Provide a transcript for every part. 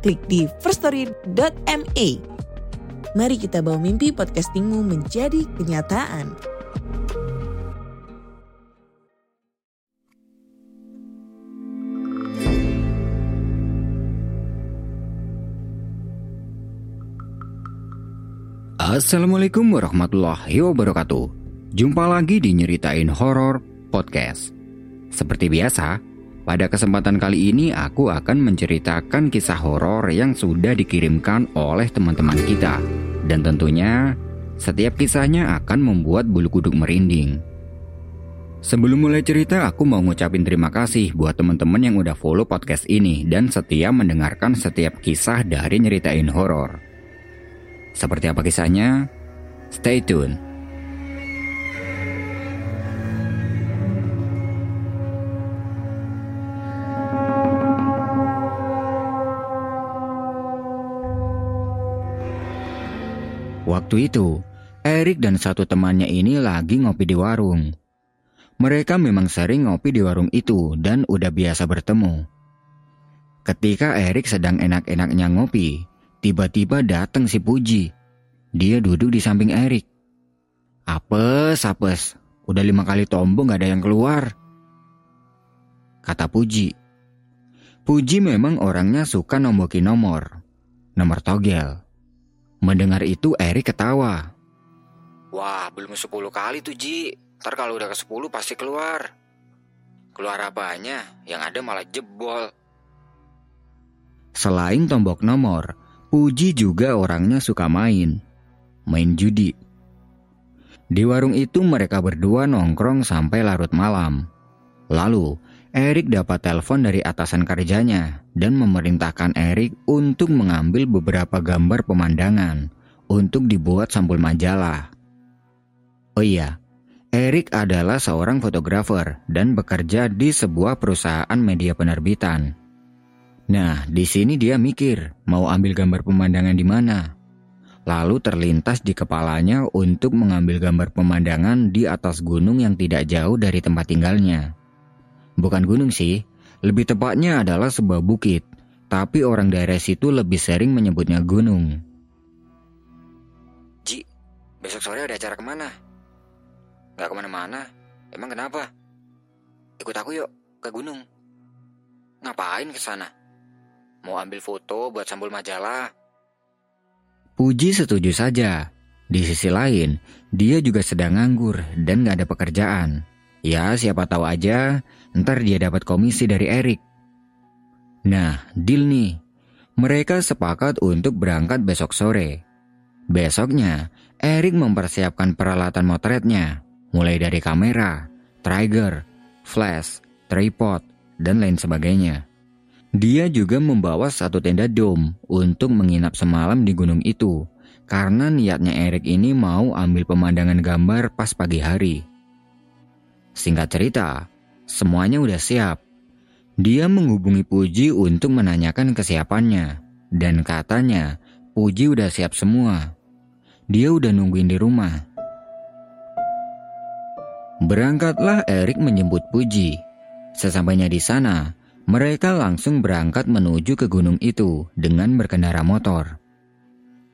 klik di firststory.me. Mari kita bawa mimpi podcastingmu menjadi kenyataan. Assalamualaikum warahmatullahi wabarakatuh. Jumpa lagi di Nyeritain Horor Podcast. Seperti biasa, pada kesempatan kali ini aku akan menceritakan kisah horor yang sudah dikirimkan oleh teman-teman kita. Dan tentunya, setiap kisahnya akan membuat bulu kuduk merinding. Sebelum mulai cerita, aku mau ngucapin terima kasih buat teman-teman yang udah follow podcast ini dan setia mendengarkan setiap kisah dari Nyeritain Horor. Seperti apa kisahnya? Stay tune. Waktu itu, Erik dan satu temannya ini lagi ngopi di warung. Mereka memang sering ngopi di warung itu dan udah biasa bertemu. Ketika Erik sedang enak-enaknya ngopi, tiba-tiba datang si Puji. Dia duduk di samping Erik. Apes, apes. Udah lima kali tombol gak ada yang keluar. Kata Puji. Puji memang orangnya suka nombokin nomor. Nomor togel. Mendengar itu Erik ketawa. Wah, belum 10 kali tuh, Ji. Ntar kalau udah ke 10 pasti keluar. Keluar apanya? Yang ada malah jebol. Selain tombok nomor, Puji juga orangnya suka main. Main judi. Di warung itu mereka berdua nongkrong sampai larut malam. Lalu, Erik dapat telepon dari atasan kerjanya dan memerintahkan Erik untuk mengambil beberapa gambar pemandangan untuk dibuat sampul majalah. Oh iya, Erik adalah seorang fotografer dan bekerja di sebuah perusahaan media penerbitan. Nah, di sini dia mikir mau ambil gambar pemandangan di mana. Lalu terlintas di kepalanya untuk mengambil gambar pemandangan di atas gunung yang tidak jauh dari tempat tinggalnya. Bukan gunung sih, lebih tepatnya adalah sebuah bukit, tapi orang daerah situ lebih sering menyebutnya gunung. Ji, besok sore ada acara ke mana? Gak ke mana-mana. Emang kenapa? Ikut aku yuk, ke gunung. Ngapain ke sana? Mau ambil foto buat sampul majalah? Puji setuju saja. Di sisi lain, dia juga sedang nganggur dan gak ada pekerjaan. Ya, siapa tahu aja ntar dia dapat komisi dari Erik. Nah, deal nih. Mereka sepakat untuk berangkat besok sore. Besoknya, Erik mempersiapkan peralatan motretnya, mulai dari kamera, trigger, flash, tripod, dan lain sebagainya. Dia juga membawa satu tenda dom untuk menginap semalam di gunung itu, karena niatnya Erik ini mau ambil pemandangan gambar pas pagi hari. Singkat cerita, semuanya udah siap. Dia menghubungi Puji untuk menanyakan kesiapannya. Dan katanya, Puji udah siap semua. Dia udah nungguin di rumah. Berangkatlah Erik menjemput Puji. Sesampainya di sana, mereka langsung berangkat menuju ke gunung itu dengan berkendara motor.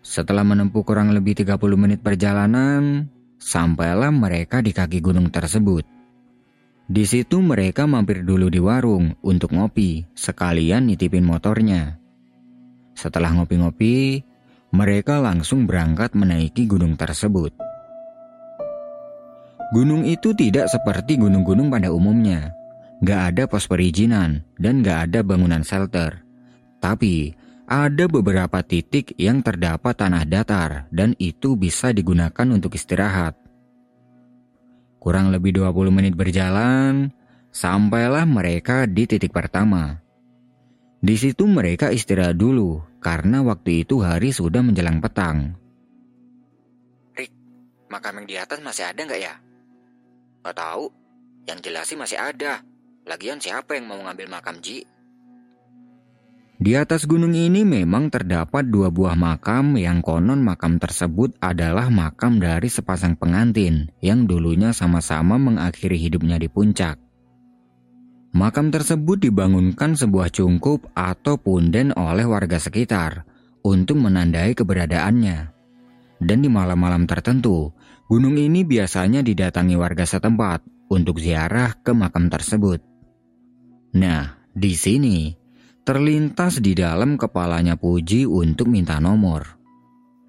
Setelah menempuh kurang lebih 30 menit perjalanan, sampailah mereka di kaki gunung tersebut. Di situ mereka mampir dulu di warung untuk ngopi, sekalian nitipin motornya. Setelah ngopi-ngopi, mereka langsung berangkat menaiki gunung tersebut. Gunung itu tidak seperti gunung-gunung pada umumnya. Gak ada pos perizinan dan gak ada bangunan shelter. Tapi, ada beberapa titik yang terdapat tanah datar dan itu bisa digunakan untuk istirahat. Kurang lebih 20 menit berjalan, sampailah mereka di titik pertama. Di situ mereka istirahat dulu karena waktu itu hari sudah menjelang petang. Rik, makam yang di atas masih ada nggak ya? Gak tahu. Yang jelas sih masih ada. Lagian siapa yang mau ngambil makam Ji? Di atas gunung ini memang terdapat dua buah makam yang konon makam tersebut adalah makam dari sepasang pengantin yang dulunya sama-sama mengakhiri hidupnya di puncak. Makam tersebut dibangunkan sebuah cungkup atau punden oleh warga sekitar untuk menandai keberadaannya. Dan di malam-malam tertentu, gunung ini biasanya didatangi warga setempat untuk ziarah ke makam tersebut. Nah, di sini Terlintas di dalam kepalanya Puji untuk minta nomor.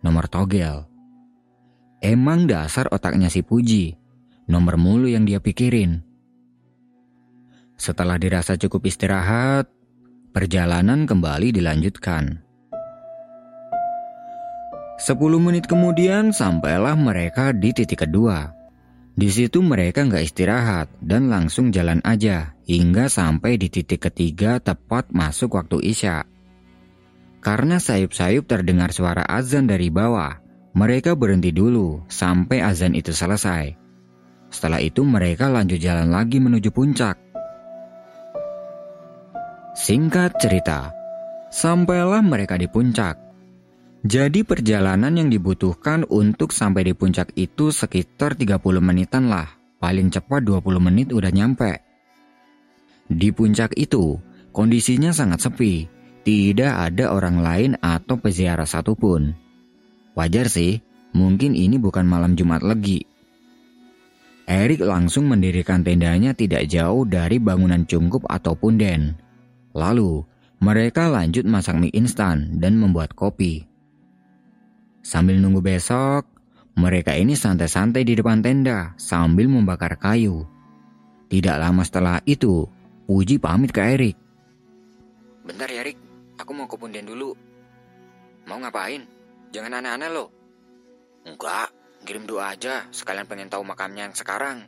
Nomor togel. Emang dasar otaknya si Puji. Nomor mulu yang dia pikirin. Setelah dirasa cukup istirahat, perjalanan kembali dilanjutkan. Sepuluh menit kemudian sampailah mereka di titik kedua. Di situ mereka nggak istirahat dan langsung jalan aja hingga sampai di titik ketiga tepat masuk waktu isya. Karena sayup-sayup terdengar suara azan dari bawah, mereka berhenti dulu sampai azan itu selesai. Setelah itu mereka lanjut jalan lagi menuju puncak. Singkat cerita, sampailah mereka di puncak. Jadi perjalanan yang dibutuhkan untuk sampai di puncak itu sekitar 30 menitan lah. Paling cepat 20 menit udah nyampe. Di puncak itu, kondisinya sangat sepi. Tidak ada orang lain atau peziarah satupun. Wajar sih, mungkin ini bukan malam Jumat lagi. Erik langsung mendirikan tendanya tidak jauh dari bangunan cungkup ataupun den. Lalu, mereka lanjut masak mie instan dan membuat kopi. Sambil nunggu besok, mereka ini santai-santai di depan tenda sambil membakar kayu. Tidak lama setelah itu, Puji pamit ke Erik. Bentar ya Erik, aku mau ke punden dulu. Mau ngapain? Jangan aneh-aneh loh. Enggak, kirim doa aja, sekalian pengen tahu makamnya yang sekarang.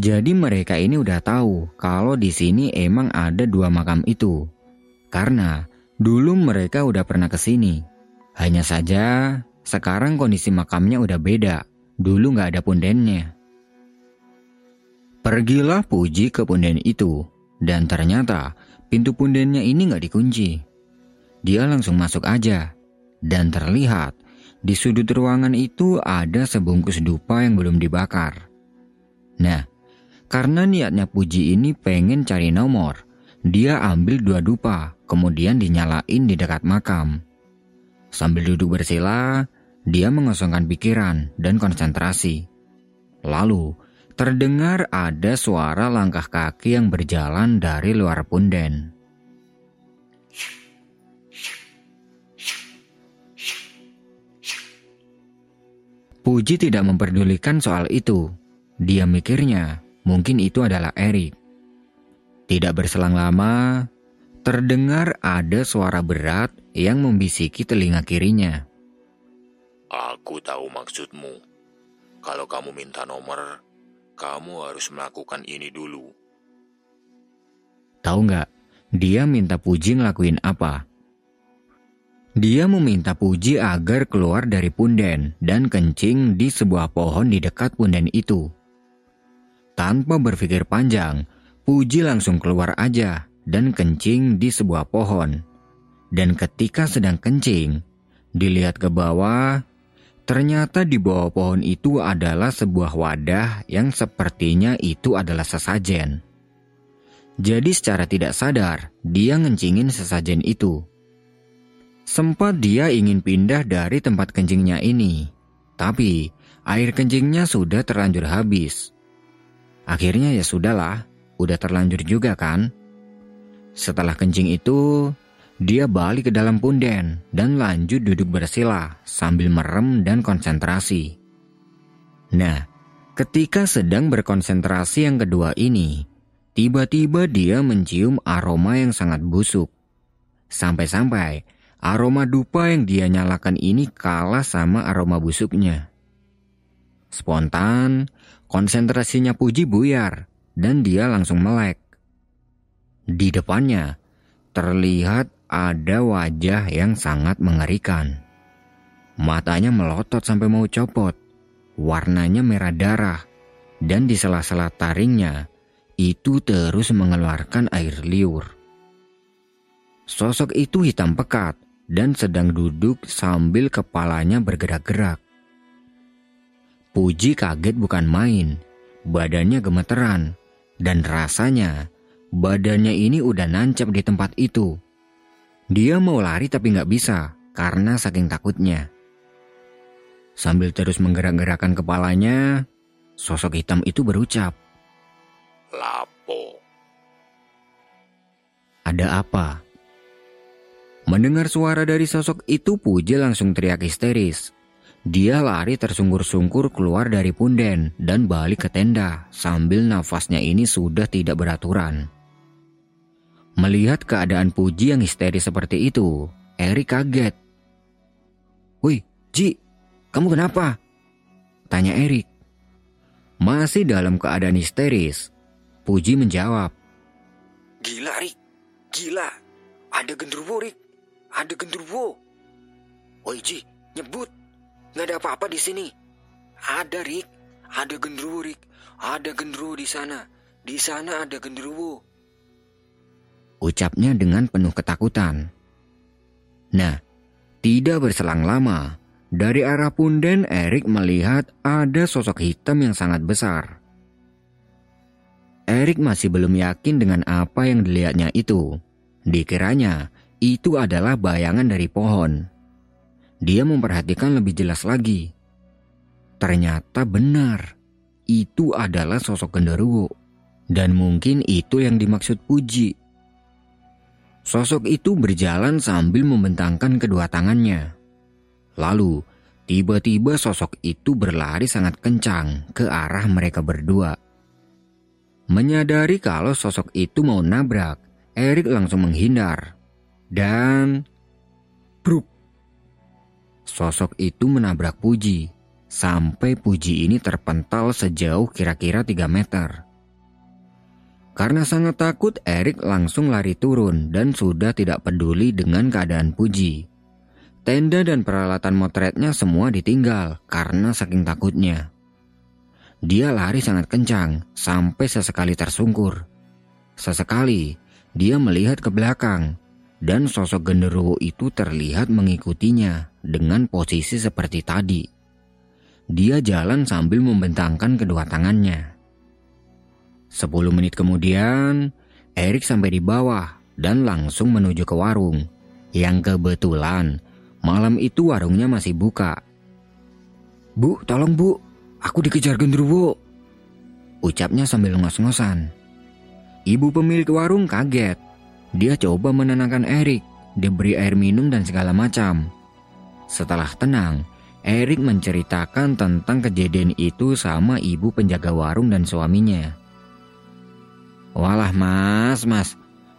Jadi mereka ini udah tahu kalau di sini emang ada dua makam itu. Karena dulu mereka udah pernah ke sini. Hanya saja, sekarang kondisi makamnya udah beda. Dulu nggak ada pundennya. Pergilah Puji ke punden itu, dan ternyata pintu pundennya ini nggak dikunci. Dia langsung masuk aja, dan terlihat di sudut ruangan itu ada sebungkus dupa yang belum dibakar. Nah, karena niatnya Puji ini pengen cari nomor, dia ambil dua dupa, kemudian dinyalain di dekat makam. Sambil duduk bersila, dia mengosongkan pikiran dan konsentrasi. Lalu, terdengar ada suara langkah kaki yang berjalan dari luar punden. Puji tidak memperdulikan soal itu. Dia mikirnya mungkin itu adalah Erik. Tidak berselang lama, terdengar ada suara berat yang membisiki telinga kirinya. Aku tahu maksudmu. Kalau kamu minta nomor, kamu harus melakukan ini dulu. Tahu nggak, dia minta Puji ngelakuin apa? Dia meminta Puji agar keluar dari punden dan kencing di sebuah pohon di dekat punden itu. Tanpa berpikir panjang, Puji langsung keluar aja dan kencing di sebuah pohon. Dan ketika sedang kencing, dilihat ke bawah, ternyata di bawah pohon itu adalah sebuah wadah yang sepertinya itu adalah sesajen. Jadi secara tidak sadar, dia ngencingin sesajen itu. Sempat dia ingin pindah dari tempat kencingnya ini, tapi air kencingnya sudah terlanjur habis. Akhirnya ya sudahlah, udah terlanjur juga kan. Setelah kencing itu, dia balik ke dalam punden dan lanjut duduk bersila sambil merem dan konsentrasi. Nah, ketika sedang berkonsentrasi yang kedua ini, tiba-tiba dia mencium aroma yang sangat busuk. Sampai-sampai aroma dupa yang dia nyalakan ini kalah sama aroma busuknya. Spontan, konsentrasinya Puji buyar dan dia langsung melek. Di depannya, terlihat ada wajah yang sangat mengerikan. Matanya melotot sampai mau copot, warnanya merah darah, dan di sela-sela taringnya itu terus mengeluarkan air liur. Sosok itu hitam pekat dan sedang duduk sambil kepalanya bergerak-gerak. Puji kaget bukan main, badannya gemeteran, dan rasanya badannya ini udah nancap di tempat itu. Dia mau lari tapi nggak bisa karena saking takutnya. Sambil terus menggerak-gerakkan kepalanya, sosok hitam itu berucap. Lapo. Ada apa? Mendengar suara dari sosok itu, Puji langsung teriak histeris. Dia lari tersungkur-sungkur keluar dari punden dan balik ke tenda sambil nafasnya ini sudah tidak beraturan. Melihat keadaan Puji yang histeris seperti itu, Erik kaget. Wih, Ji, kamu kenapa? Tanya Erik. Masih dalam keadaan histeris, Puji menjawab. Gila, Rik. Gila. Ada genderuwo, Rik. Ada genderuwo. Woi, Ji, nyebut. Nggak ada apa-apa di sini. Ada, Rik. Ada genderuwo, Rik. Ada genderuwo di sana. Di sana ada genderuwo. Ucapnya dengan penuh ketakutan. Nah, tidak berselang lama, dari arah punden Erik melihat ada sosok hitam yang sangat besar. Erik masih belum yakin dengan apa yang dilihatnya itu. Dikiranya itu adalah bayangan dari pohon. Dia memperhatikan lebih jelas lagi. Ternyata benar, itu adalah sosok genderuwo. Dan mungkin itu yang dimaksud Puji. Sosok itu berjalan sambil membentangkan kedua tangannya. Lalu, tiba-tiba sosok itu berlari sangat kencang ke arah mereka berdua. Menyadari kalau sosok itu mau nabrak, Erik langsung menghindar. Dan... Bruk! Sosok itu menabrak Puji, sampai Puji ini terpental sejauh kira-kira 3 meter. Karena sangat takut, Erik langsung lari turun dan sudah tidak peduli dengan keadaan Puji. Tenda dan peralatan motretnya semua ditinggal karena saking takutnya. Dia lari sangat kencang sampai sesekali tersungkur. Sesekali, dia melihat ke belakang dan sosok genderuwo itu terlihat mengikutinya dengan posisi seperti tadi. Dia jalan sambil membentangkan kedua tangannya. Sepuluh menit kemudian, Erik sampai di bawah dan langsung menuju ke warung. Yang kebetulan, malam itu warungnya masih buka. Bu, tolong bu, aku dikejar genderuwo. Ucapnya sambil ngos-ngosan. Ibu pemilik warung kaget dia coba menenangkan Erik, diberi air minum dan segala macam. Setelah tenang, Erik menceritakan tentang kejadian itu sama ibu penjaga warung dan suaminya. Walah mas, mas,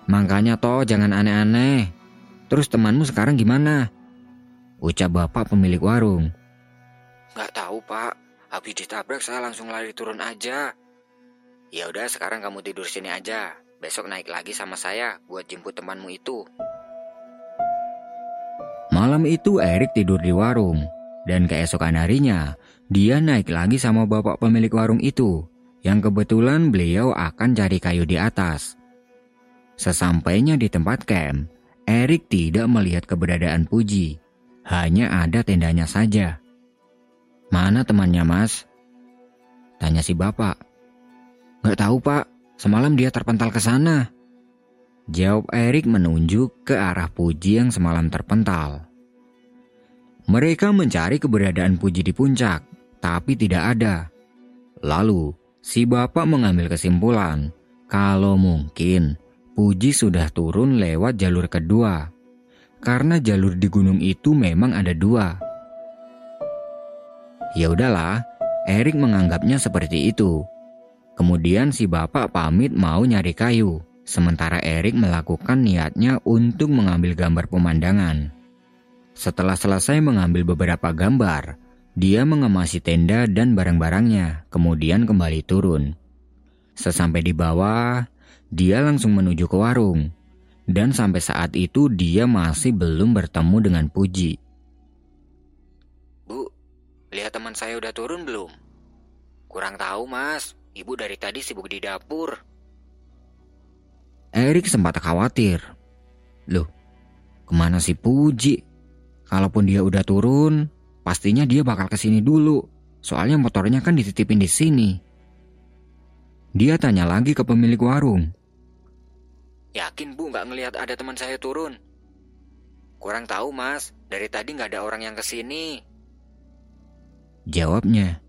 makanya toh jangan aneh-aneh. Terus temanmu sekarang gimana? Ucap bapak pemilik warung. Gak tahu pak, habis ditabrak saya langsung lari turun aja. Ya udah sekarang kamu tidur sini aja. Besok naik lagi sama saya buat jemput temanmu itu. Malam itu Erik tidur di warung. Dan keesokan harinya, dia naik lagi sama bapak pemilik warung itu. Yang kebetulan beliau akan cari kayu di atas. Sesampainya di tempat camp, Erik tidak melihat keberadaan Puji. Hanya ada tendanya saja. Mana temannya mas? Tanya si bapak. Gak tahu pak, Semalam dia terpental ke sana. Jawab Erik menunjuk ke arah Puji yang semalam terpental. Mereka mencari keberadaan Puji di puncak, tapi tidak ada. Lalu, si bapak mengambil kesimpulan kalau mungkin Puji sudah turun lewat jalur kedua. Karena jalur di gunung itu memang ada dua. Ya udahlah, Erik menganggapnya seperti itu. Kemudian si bapak pamit mau nyari kayu, sementara Erik melakukan niatnya untuk mengambil gambar pemandangan. Setelah selesai mengambil beberapa gambar, dia mengemasi tenda dan barang-barangnya, kemudian kembali turun. Sesampai di bawah, dia langsung menuju ke warung. Dan sampai saat itu dia masih belum bertemu dengan Puji. Bu, lihat teman saya udah turun belum? Kurang tahu mas, ibu dari tadi sibuk di dapur. Erik sempat khawatir. Loh, ke mana si Puji? Kalaupun dia udah turun, pastinya dia bakal ke sini dulu. Soalnya motornya kan dititipin di sini. Dia tanya lagi ke pemilik warung. Yakin bu nggak ngelihat ada teman saya turun? Kurang tahu mas, dari tadi nggak ada orang yang ke sini. Jawabnya.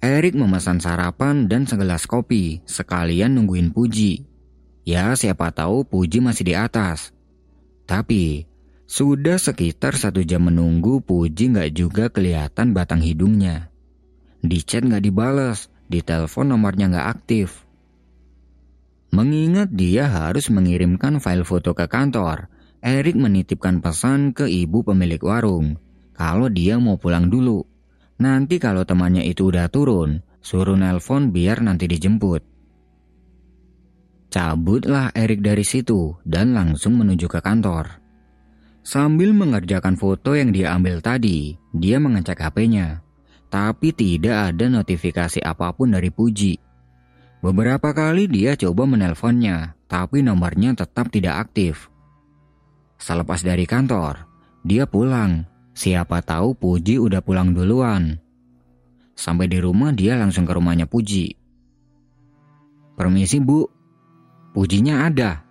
Erik memesan sarapan dan segelas kopi, sekalian nungguin Puji. Ya siapa tahu Puji masih di atas. Tapi, sudah sekitar satu jam menunggu Puji nggak juga kelihatan batang hidungnya. Di chat nggak dibales, di telepon nomornya nggak aktif. Mengingat dia harus mengirimkan file foto ke kantor, Erik menitipkan pesan ke ibu pemilik warung kalau dia mau pulang dulu. Nanti kalau temannya itu udah turun, suruh nelpon biar nanti dijemput. Cabutlah Erik dari situ dan langsung menuju ke kantor. Sambil mengerjakan foto yang dia ambil tadi, dia mengecek HP-nya. Tapi tidak ada notifikasi apa pun dari Puji. Beberapa kali dia coba menelponnya, tapi nomornya tetap tidak aktif. Selepas dari kantor, dia pulang. Siapa tahu Puji udah pulang duluan. Sampai di rumah dia langsung ke rumahnya Puji. Permisi bu, Pujinya ada.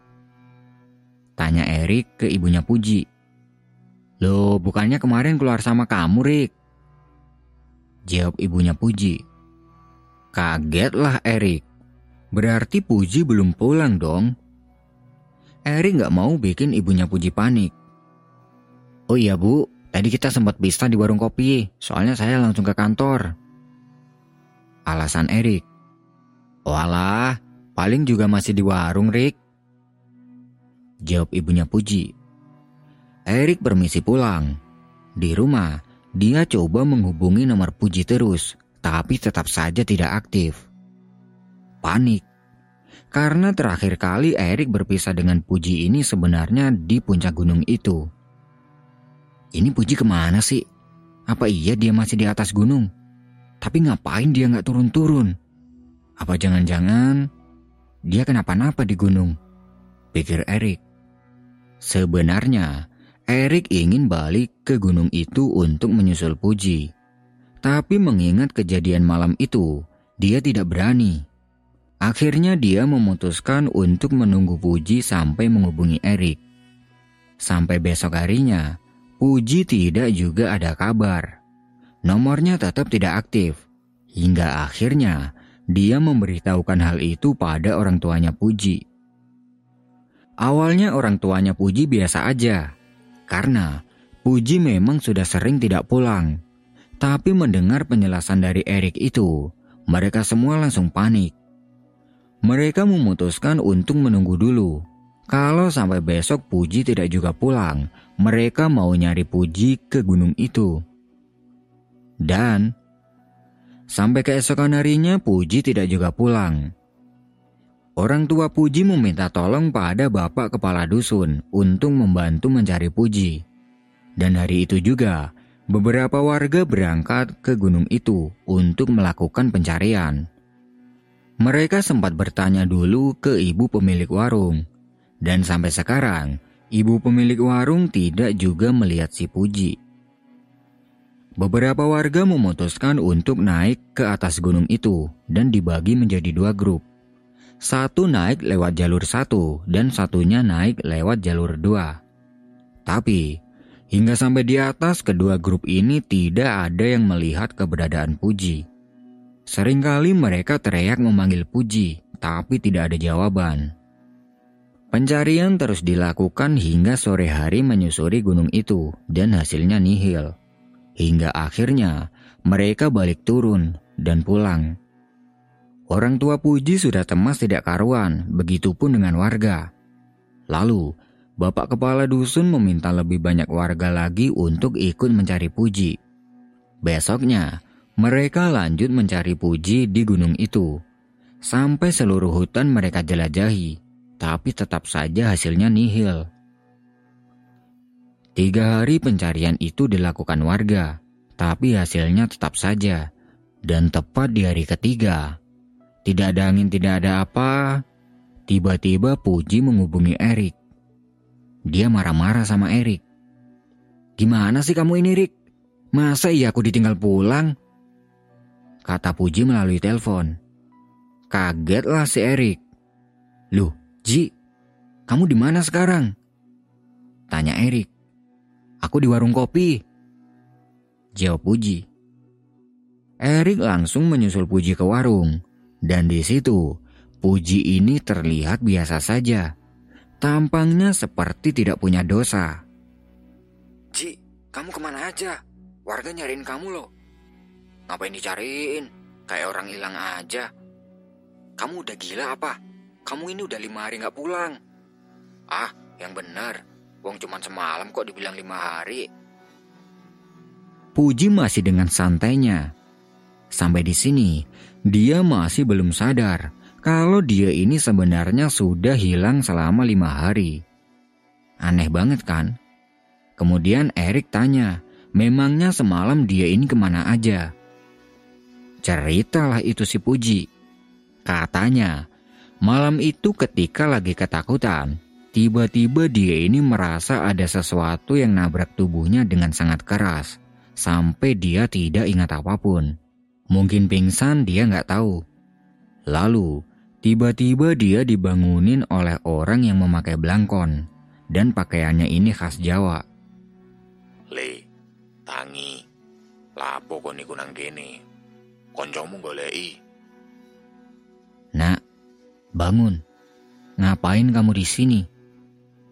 Tanya Erik ke ibunya Puji. Loh, bukannya kemarin keluar sama kamu, Rik? Jawab ibunya Puji. Kagetlah Erik. Berarti Puji belum pulang dong. Eri nggak mau bikin ibunya Puji panik. Oh iya bu, tadi kita sempat bisa di warung kopi, soalnya saya langsung ke kantor. Alasan Erik. Walah, paling juga masih di warung, Rik. Jawab ibunya Puji. Erik permisi pulang. Di rumah, dia coba menghubungi nomor Puji terus, tapi tetap saja tidak aktif panik. Karena terakhir kali Erik berpisah dengan Puji ini sebenarnya di puncak gunung itu. Ini Puji ke mana sih? Apa iya dia masih di atas gunung? Tapi ngapain dia nggak turun-turun? Apa jangan-jangan dia kenapa-napa di gunung? Pikir Erik. Sebenarnya, Erik ingin balik ke gunung itu untuk menyusul Puji. Tapi mengingat kejadian malam itu, dia tidak berani. Akhirnya dia memutuskan untuk menunggu Puji sampai menghubungi Erik. Sampai besok harinya, Puji tidak juga ada kabar. Nomornya tetap tidak aktif. Hingga akhirnya dia memberitahukan hal itu pada orang tuanya Puji. Awalnya orang tuanya Puji biasa aja. Karena Puji memang sudah sering tidak pulang. Tapi mendengar penjelasan dari Erik itu, mereka semua langsung panik. Mereka memutuskan untuk menunggu dulu. Kalau sampai besok Puji tidak juga pulang, mereka mau nyari Puji ke gunung itu. Dan sampai keesokan harinya Puji tidak juga pulang. Orang tua Puji meminta tolong pada bapak kepala dusun untuk membantu mencari Puji. Dan hari itu juga, beberapa warga berangkat ke gunung itu untuk melakukan pencarian. Mereka sempat bertanya dulu ke ibu pemilik warung, dan sampai sekarang ibu pemilik warung tidak juga melihat si Puji. Beberapa warga memutuskan untuk naik ke atas gunung itu dan dibagi menjadi dua grup. Satu naik lewat jalur satu dan satunya naik lewat jalur dua. Tapi, hingga sampai di atas kedua grup ini tidak ada yang melihat keberadaan Puji. Seringkali mereka teriak memanggil Puji, tapi tidak ada jawaban. Pencarian terus dilakukan hingga sore hari menyusuri gunung itu dan hasilnya nihil. Hingga akhirnya mereka balik turun dan pulang. Orang tua Puji sudah temas tidak karuan, begitupun dengan warga. Lalu, Bapak Kepala Dusun meminta lebih banyak warga lagi untuk ikut mencari Puji. Besoknya, mereka lanjut mencari Puji di gunung itu. Sampai seluruh hutan mereka jelajahi. tapi tetap saja hasilnya nihil. Tiga hari pencarian itu dilakukan warga, tapi hasilnya tetap saja. Dan tepat di hari ketiga, tidak ada angin, tidak ada apa, tiba-tiba Puji menghubungi Erik. Dia marah-marah sama Erik. Gimana sih kamu ini, Rik? Masa iya aku ditinggal pulang? Kata Puji melalui telepon. Kagetlah si Erik. Loh, Ji, kamu di mana sekarang? Tanya Erik. Aku di warung kopi. Jawab Puji. Erik langsung menyusul Puji ke warung. Dan di situ, Puji ini terlihat biasa saja. Tampangnya seperti tidak punya dosa. Ji, kamu ke mana aja? Warga nyariin kamu loh. Ngapain dicariin? Kayak orang hilang aja. Kamu udah gila apa? Kamu ini udah lima hari nggak pulang. Ah, yang benar. Wong cuman semalam kok dibilang lima hari. Puji masih dengan santainya. Sampai di sini, dia masih belum sadar kalau dia ini sebenarnya sudah hilang selama lima hari. Aneh banget kan? Kemudian Erik tanya, memangnya semalam dia ini ke mana aja? Ceritalah itu si Puji. Katanya, malam itu ketika lagi ketakutan, tiba-tiba dia ini merasa ada sesuatu yang nabrak tubuhnya dengan sangat keras, sampai dia tidak ingat apa pun. Mungkin pingsan dia nggak tahu. Lalu, tiba-tiba dia dibangunin oleh orang yang memakai belangkon, dan pakaiannya ini khas Jawa. Le, tangi, lapo kok niku nang kene? Koncomu goleki. Nak, bangun. Ngapain kamu di sini?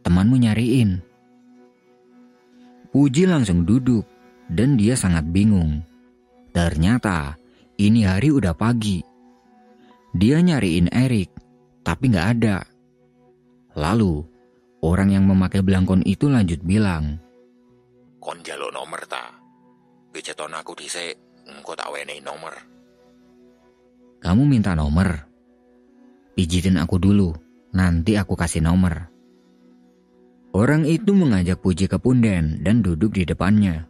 Temanmu nyariin. Puji langsung duduk dan dia sangat bingung. Ternyata ini hari udah pagi. Dia nyariin Erik, tapi nggak ada. Lalu, orang yang memakai belangkon itu lanjut bilang, Kon jalo nomor ta. Piceton aku dhisik, engko tak wenehi nomor. Kamu minta nomor? Pijitin aku dulu, nanti aku kasih nomor. Orang itu mengajak Puji ke punden dan duduk di depannya.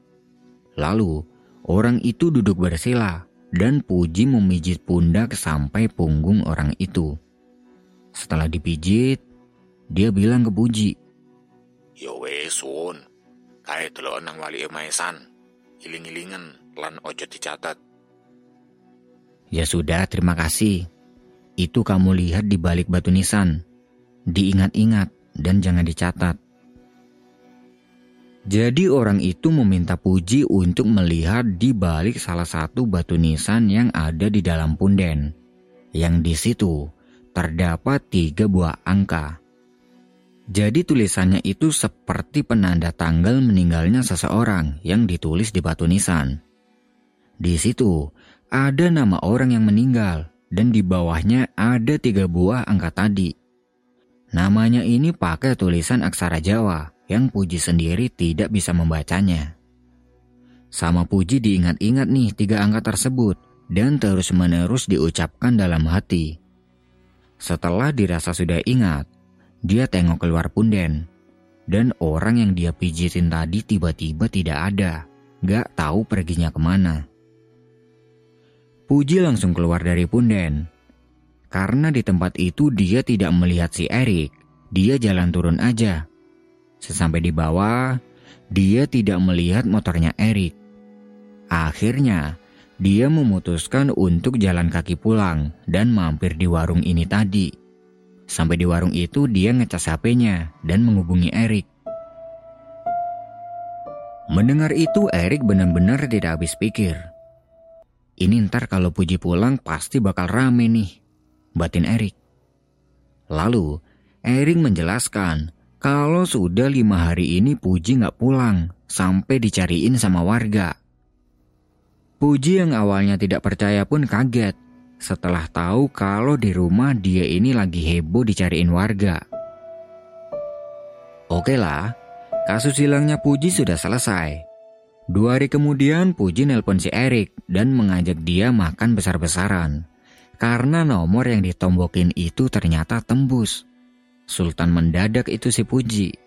Lalu, orang itu duduk bersila dan Puji memijit pundak sampai punggung orang itu. Setelah dipijit, dia bilang ke Puji, Yo wes sun, kae delok nang wali maesan. Iling-ilingen lan ojo dicatat. Ya sudah, terima kasih. Itu kamu lihat di balik batu nisan. Diingat-ingat dan jangan dicatat. Jadi orang itu meminta Puji untuk melihat di balik salah satu batu nisan yang ada di dalam punden. Yang di situ terdapat tiga buah angka. Jadi tulisannya itu seperti penanda tanggal meninggalnya seseorang yang ditulis di batu nisan. Di situ ada nama orang yang meninggal dan di bawahnya ada tiga buah angka tadi. Namanya ini pakai tulisan aksara Jawa yang Puji sendiri tidak bisa membacanya. Sama Puji diingat-ingat nih tiga angka tersebut dan terus-menerus diucapkan dalam hati. Setelah dirasa sudah ingat, dia tengok keluar punden. Dan orang yang dia pijitin tadi tiba-tiba tidak ada. Gak tahu perginya ke mana. Puji langsung keluar dari punden. Karena di tempat itu dia tidak melihat si Erik, dia jalan turun aja. Sesampai di bawah, dia tidak melihat motornya Erik. Akhirnya, dia memutuskan untuk jalan kaki pulang dan mampir di warung ini tadi. Sampai di warung itu dia ngecas HP-nya dan menghubungi Erik. Mendengar itu Erik benar-benar tidak habis pikir. Ini ntar kalau Puji pulang pasti bakal rame nih, batin Erik. Lalu, Erik menjelaskan kalau sudah lima hari ini Puji nggak pulang sampai dicariin sama warga. Puji yang awalnya tidak percaya pun kaget setelah tahu kalau di rumah dia ini lagi heboh dicariin warga. Oke lah, kasus hilangnya Puji sudah selesai. Dua hari kemudian Puji nelpon si Erik dan mengajak dia makan besar-besaran. Karena nomor yang ditombokin itu ternyata tembus. Sultan mendadak itu si Puji.